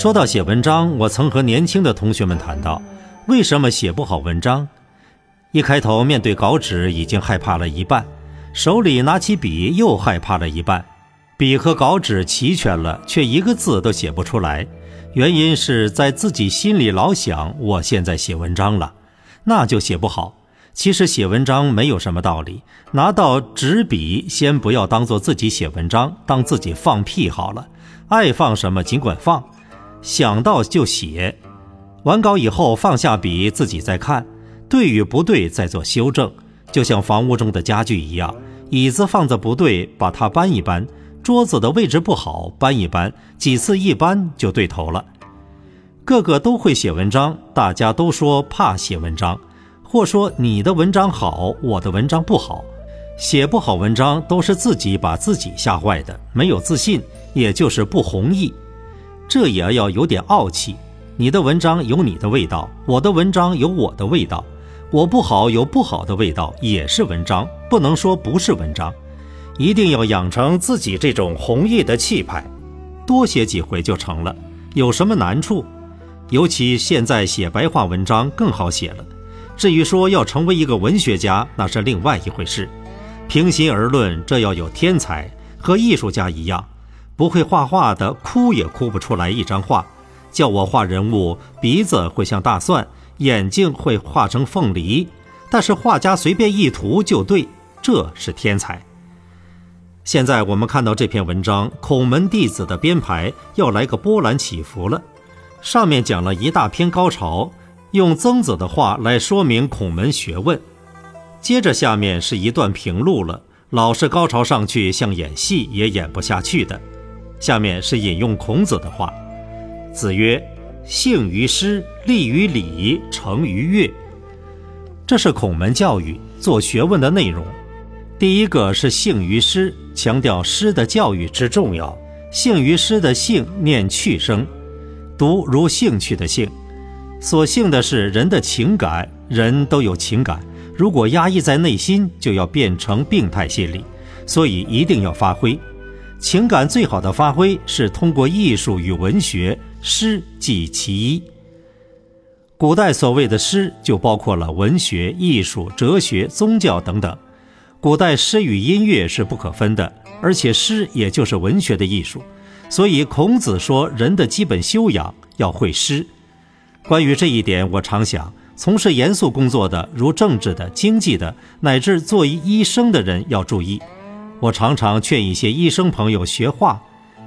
说到写文章，我曾和年轻的同学们谈到，为什么写不好文章？一开头面对稿纸已经害怕了一半，手里拿起笔又害怕了一半，笔和稿纸齐全了，却一个字都写不出来。原因是在自己心里老想，我现在写文章了，那就写不好。其实写文章没有什么道理，拿到纸笔，先不要当做自己写文章，当自己放屁好了，爱放什么尽管放，想到就写。完稿以后放下笔，自己再看，对与不对再做修正。就像房屋中的家具一样，椅子放的不对，把它搬一搬；桌子的位置不好，搬一搬，几次一搬就对头了。个个都会写文章，大家都说怕写文章。或说你的文章好，我的文章不好，写不好文章都是自己把自己吓坏的，没有自信，也就是不弘毅。这也要有点傲气。你的文章有你的味道，我的文章有我的味道，我不好有不好的味道，也是文章，不能说不是文章。一定要养成自己这种弘毅的气派，多写几回就成了。有什么难处？尤其现在写白话文章更好写了。至于说要成为一个文学家，那是另外一回事。平心而论，这要有天才，和艺术家一样，不会画画的哭也哭不出来一张画。叫我画人物，鼻子会像大蒜，眼睛会画成凤梨，但是画家随便一涂就对，这是天才。现在我们看到这篇文章，孔门弟子的编排要来个波澜起伏了，上面讲了一大篇高潮。用曾子的话来说明孔门学问，接着下面是一段平路了。老是高潮上去，像演戏也演不下去的。下面是引用孔子的话：“子曰，性于诗，立于礼，成于乐。”这是孔门教育做学问的内容。第一个是性于诗，强调诗的教育之重要。性于诗的性念去声，读如兴趣的兴。所幸的是，人的情感，人都有情感。如果压抑在内心，就要变成病态心理。所以一定要发挥情感。最好的发挥是通过艺术与文学，诗即其一。古代所谓的诗，就包括了文学、艺术、哲学、宗教等等。古代诗与音乐是不可分的，而且诗也就是文学的艺术。所以孔子说，人的基本修养要会诗。关于这一点，我常想，从事严肃工作的，如政治的、经济的，乃至做医生的人要注意。我常常劝一些医生朋友学画。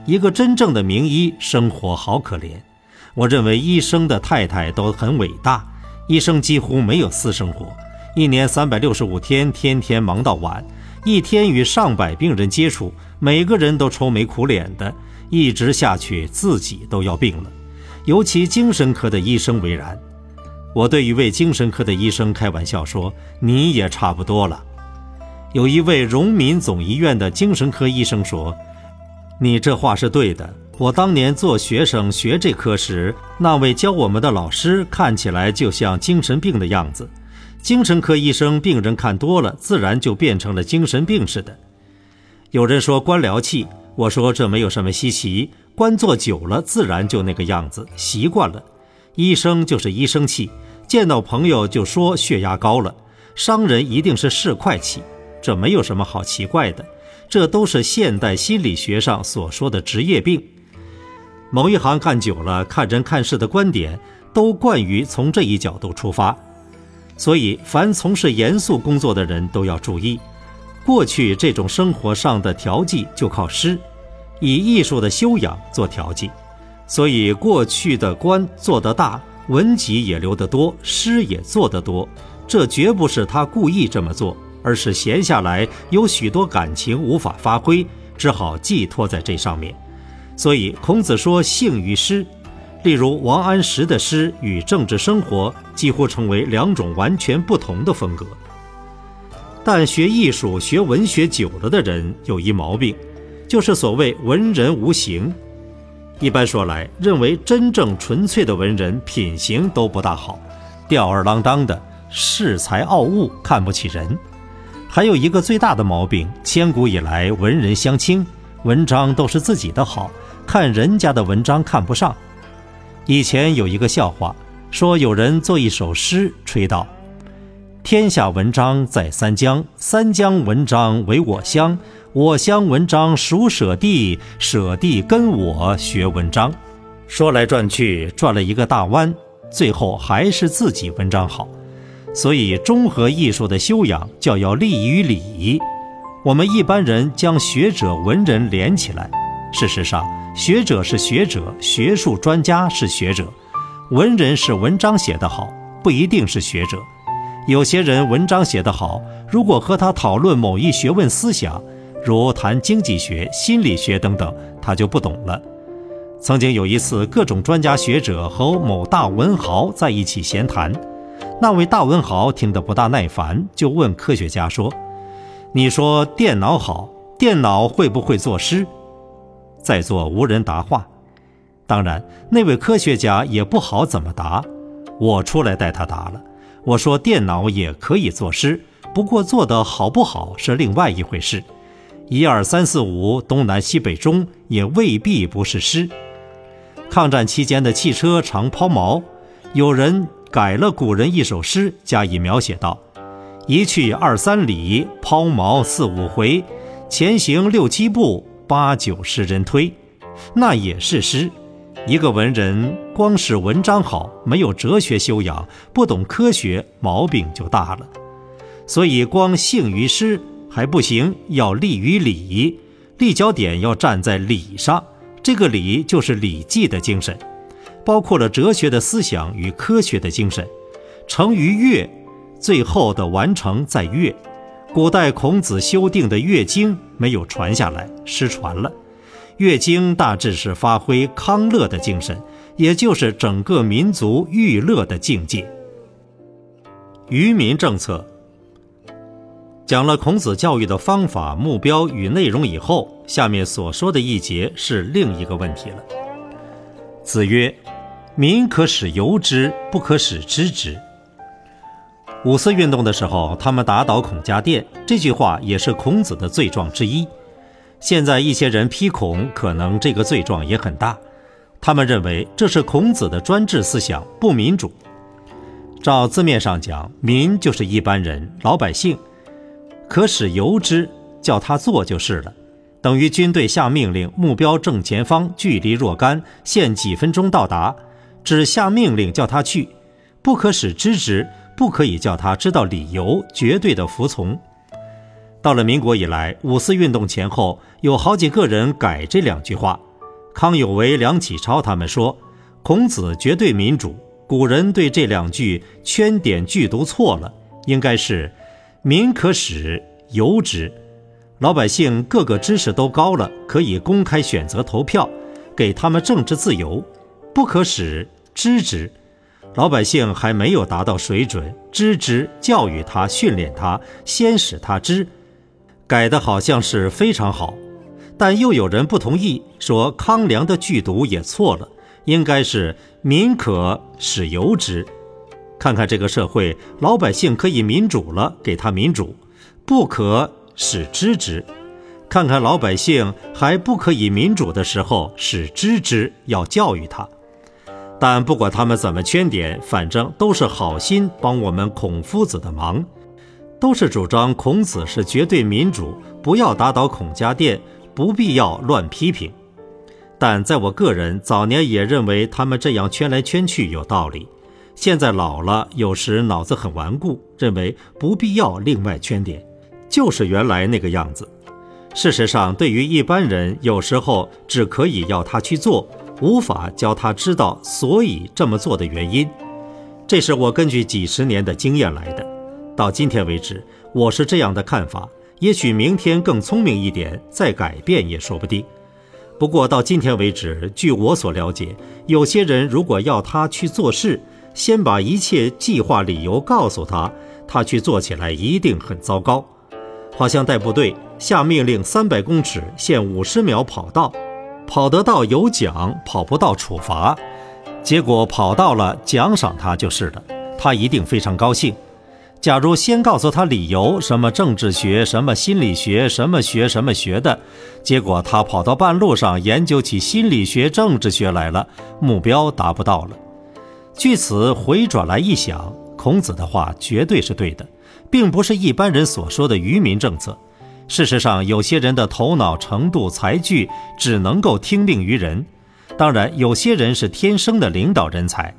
一个真正的名医，生活好可怜。我认为医生的太太都很伟大。医生几乎没有私生活，一年三百六十五天，天天忙到晚，一天与上百病人接触，每个人都愁眉苦脸的，一直下去，自己都要病了。尤其精神科的医生为然，我对一位精神科的医生开玩笑说：“你也差不多了。”有一位荣民总医院的精神科医生说：“你这话是对的。我当年做学生学这科时，那位教我们的老师看起来就像精神病的样子。精神科医生病人看多了，自然就变成了精神病似的。”有人说官僚气，我说这没有什么稀奇。官做久了，自然就那个样子，习惯了。医生就是医生气，见到朋友就说血压高了。商人一定是市侩气，这没有什么好奇怪的，这都是现代心理学上所说的职业病。某一行干久了，看人看事的观点都惯于从这一角度出发，所以凡从事严肃工作的人都要注意，过去这种生活上的调剂就靠诗。以艺术的修养做调剂，所以过去的官做得大，文集也留得多，诗也做得多。这绝不是他故意这么做，而是闲下来有许多感情无法发挥，只好寄托在这上面。所以孔子说：“性于诗，例如王安石的诗与政治生活几乎成为两种完全不同的风格。但学艺术、学文学久了的人有一毛病，就是所谓文人无形。一般说来，认为真正纯粹的文人品行都不大好，吊儿郎当的，恃才傲物，看不起人。还有一个最大的毛病，千古以来文人相轻，文章都是自己的好，看人家的文章看不上。以前有一个笑话，说有人做一首诗，吹道。天下文章在三江，三江文章为我乡，我乡文章属舍弟，舍弟跟我学文章。说来转去，转了一个大弯，最后还是自己文章好。所以，中和艺术的修养，就要立于礼。我们一般人将学者、文人连起来，事实上，学者是学者，学术专家是学者，文人是文章写得好，不一定是学者。有些人文章写得好，如果和他讨论某一学问思想，如谈经济学、心理学等等，他就不懂了。曾经有一次，各种专家学者和某大文豪在一起闲谈，那位大文豪听得不大耐烦，就问科学家说：“你说电脑好，电脑会不会作诗？”在座无人答话。当然，那位科学家也不好怎么答，我出来代他答了。我说电脑也可以作诗，不过做得好不好是另外一回事。一二三四五，东南西北中，也未必不是诗。抗战期间的汽车常抛锚，有人改了古人一首诗，加以描写道：“一去二三里，抛锚四五回，前行六七步，八九十人推。”那也是诗。一个文人光是文章好，没有哲学修养，不懂科学，毛病就大了。所以光兴于诗还不行，要立于礼，立脚点要站在礼上。这个礼就是《礼记》的精神，包括了哲学的思想与科学的精神。成于乐，最后的完成在乐。古代孔子修订的《乐经》没有传下来，失传了。乐经大致是发挥康乐的精神，也就是整个民族娱乐的境界。愚民政策讲了孔子教育的方法、目标与内容以后，下面所说的一节是另一个问题了。子曰：“民可使由之，不可使知之。”五四运动的时候，他们打倒孔家店，这句话也是孔子的罪状之一。现在一些人批孔，可能这个罪状也很大。他们认为这是孔子的专制思想，不民主。照字面上讲，民就是一般人、老百姓，可使由之，叫他做就是了，等于军队下命令，目标正前方，距离若干，限几分钟到达，只下命令叫他去，不可使知之，不可以叫他知道理由，绝对的服从。到了民国以来，五四运动前后，有好几个人改这两句话。康有为、梁启超他们说，孔子绝对民主。古人对这两句圈点句读错了，应该是“民可使由之”，老百姓个个知识都高了，可以公开选择投票，给他们政治自由；不可使知之，老百姓还没有达到水准，知之教育他、训练他，先使他知。改的好像是非常好，但又有人不同意，说康梁的剧读也错了，应该是民可使由之。看看这个社会，老百姓可以民主了，给他民主；不可使知之。看看老百姓还不可以民主的时候，使知之，要教育他。但不管他们怎么圈点，反正都是好心帮我们孔夫子的忙。都是主张孔子是绝对民主，不要打倒孔家店，不必要乱批评。但在我个人早年也认为他们这样圈来圈去有道理，现在老了，有时脑子很顽固，认为不必要另外圈点，就是原来那个样子。事实上，对于一般人，有时候只可以要他去做，无法教他知道所以这么做的原因。这是我根据几十年的经验来的。到今天为止，我是这样的看法。也许明天更聪明一点，再改变也说不定。不过到今天为止，据我所了解，有些人如果要他去做事，先把一切计划理由告诉他，他去做起来一定很糟糕。好像带部队下命令三百公尺限五十秒跑道，跑得到有奖，跑不到处罚。结果跑到了，奖赏他就是了，他一定非常高兴。假如先告诉他理由，什么政治学、什么心理学、什么学什么学的，结果他跑到半路上研究起心理学、政治学来了，目标达不到了。据此回转来一想，孔子的话绝对是对的，并不是一般人所说的愚民政策。事实上，有些人的头脑程度、才具，只能够听命于人；当然，有些人是天生的领导人才。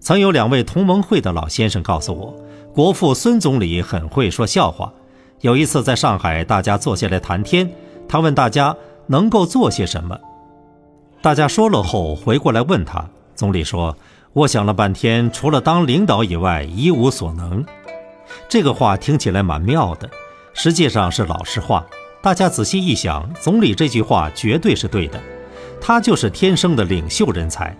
曾有两位同盟会的老先生告诉我。国父孙总理很会说笑话。有一次在上海，大家坐下来谈天，他问大家能够做些什么。大家说了后，回过来问他。总理说：“我想了半天，除了当领导以外，一无所能。”这个话听起来蛮妙的，实际上是老实话。大家仔细一想，总理这句话绝对是对的。他就是天生的领袖人才，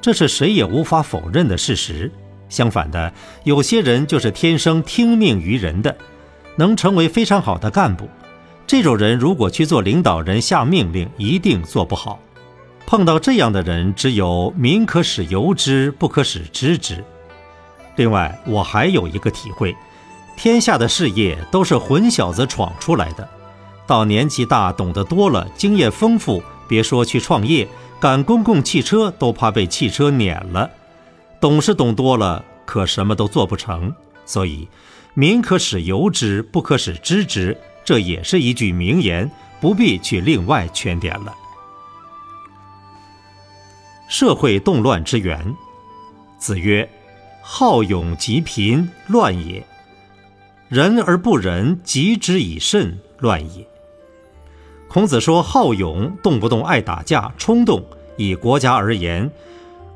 这是谁也无法否认的事实。相反的，有些人就是天生听命于人的，能成为非常好的干部。这种人如果去做领导人下命令，一定做不好。碰到这样的人，只有民可使由之，不可使知之。另外，我还有一个体会：天下的事业都是混小子闯出来的。到年纪大、懂得多了、经验丰富，别说去创业，赶公共汽车都怕被汽车碾了。懂是懂多了，可什么都做不成。所以，民可使由之，不可使知之。这也是一句名言，不必去另外圈点了。社会动乱之源，子曰：“好勇及贫，乱也；仁而不仁，及之以慎，乱也。”孔子说：“好勇，动不动爱打架，冲动。以国家而言。”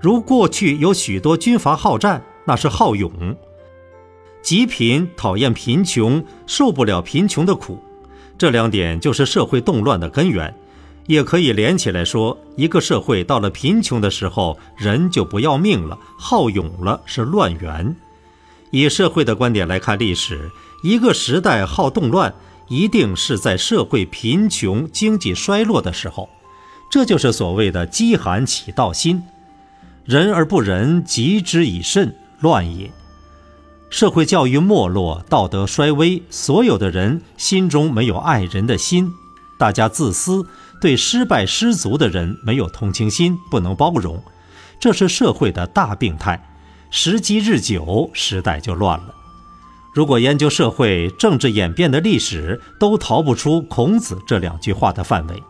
如过去有许多军阀好战，那是好勇；极贫讨厌贫穷，受不了贫穷的苦，这两点就是社会动乱的根源。也可以连起来说，一个社会到了贫穷的时候，人就不要命了，好勇了，是乱源。以社会的观点来看历史，一个时代好动乱，一定是在社会贫穷、经济衰落的时候，这就是所谓的饥寒起盗心。仁而不仁，及之以慎，乱也。社会教育没落，道德衰微，所有的人心中没有爱人的心，大家自私，对失败失足的人没有同情心，不能包容，这是社会的大病态。时机日久，时代就乱了。如果研究社会政治演变的历史，都逃不出孔子这两句话的范围。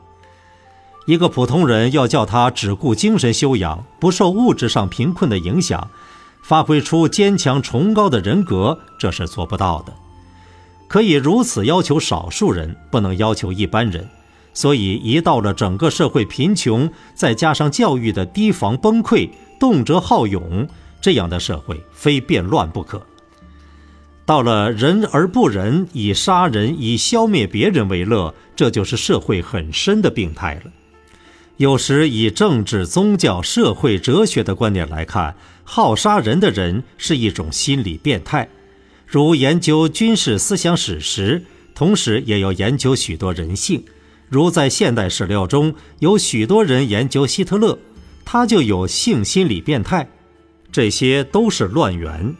一个普通人要叫他只顾精神修养，不受物质上贫困的影响，发挥出坚强崇高的人格，这是做不到的。可以如此要求少数人，不能要求一般人。所以，一到了整个社会贫穷，再加上教育的提防崩溃，动辄好勇，这样的社会非变乱不可。到了仁而不仁，以杀人、以消灭别人为乐，这就是社会很深的病态了。有时以政治、宗教、社会、哲学的观点来看，好杀人的人是一种心理变态。如研究军事思想史时，同时也要研究许多人性。如在现代史料中，有许多人研究希特勒，他就有性心理变态。这些都是乱源。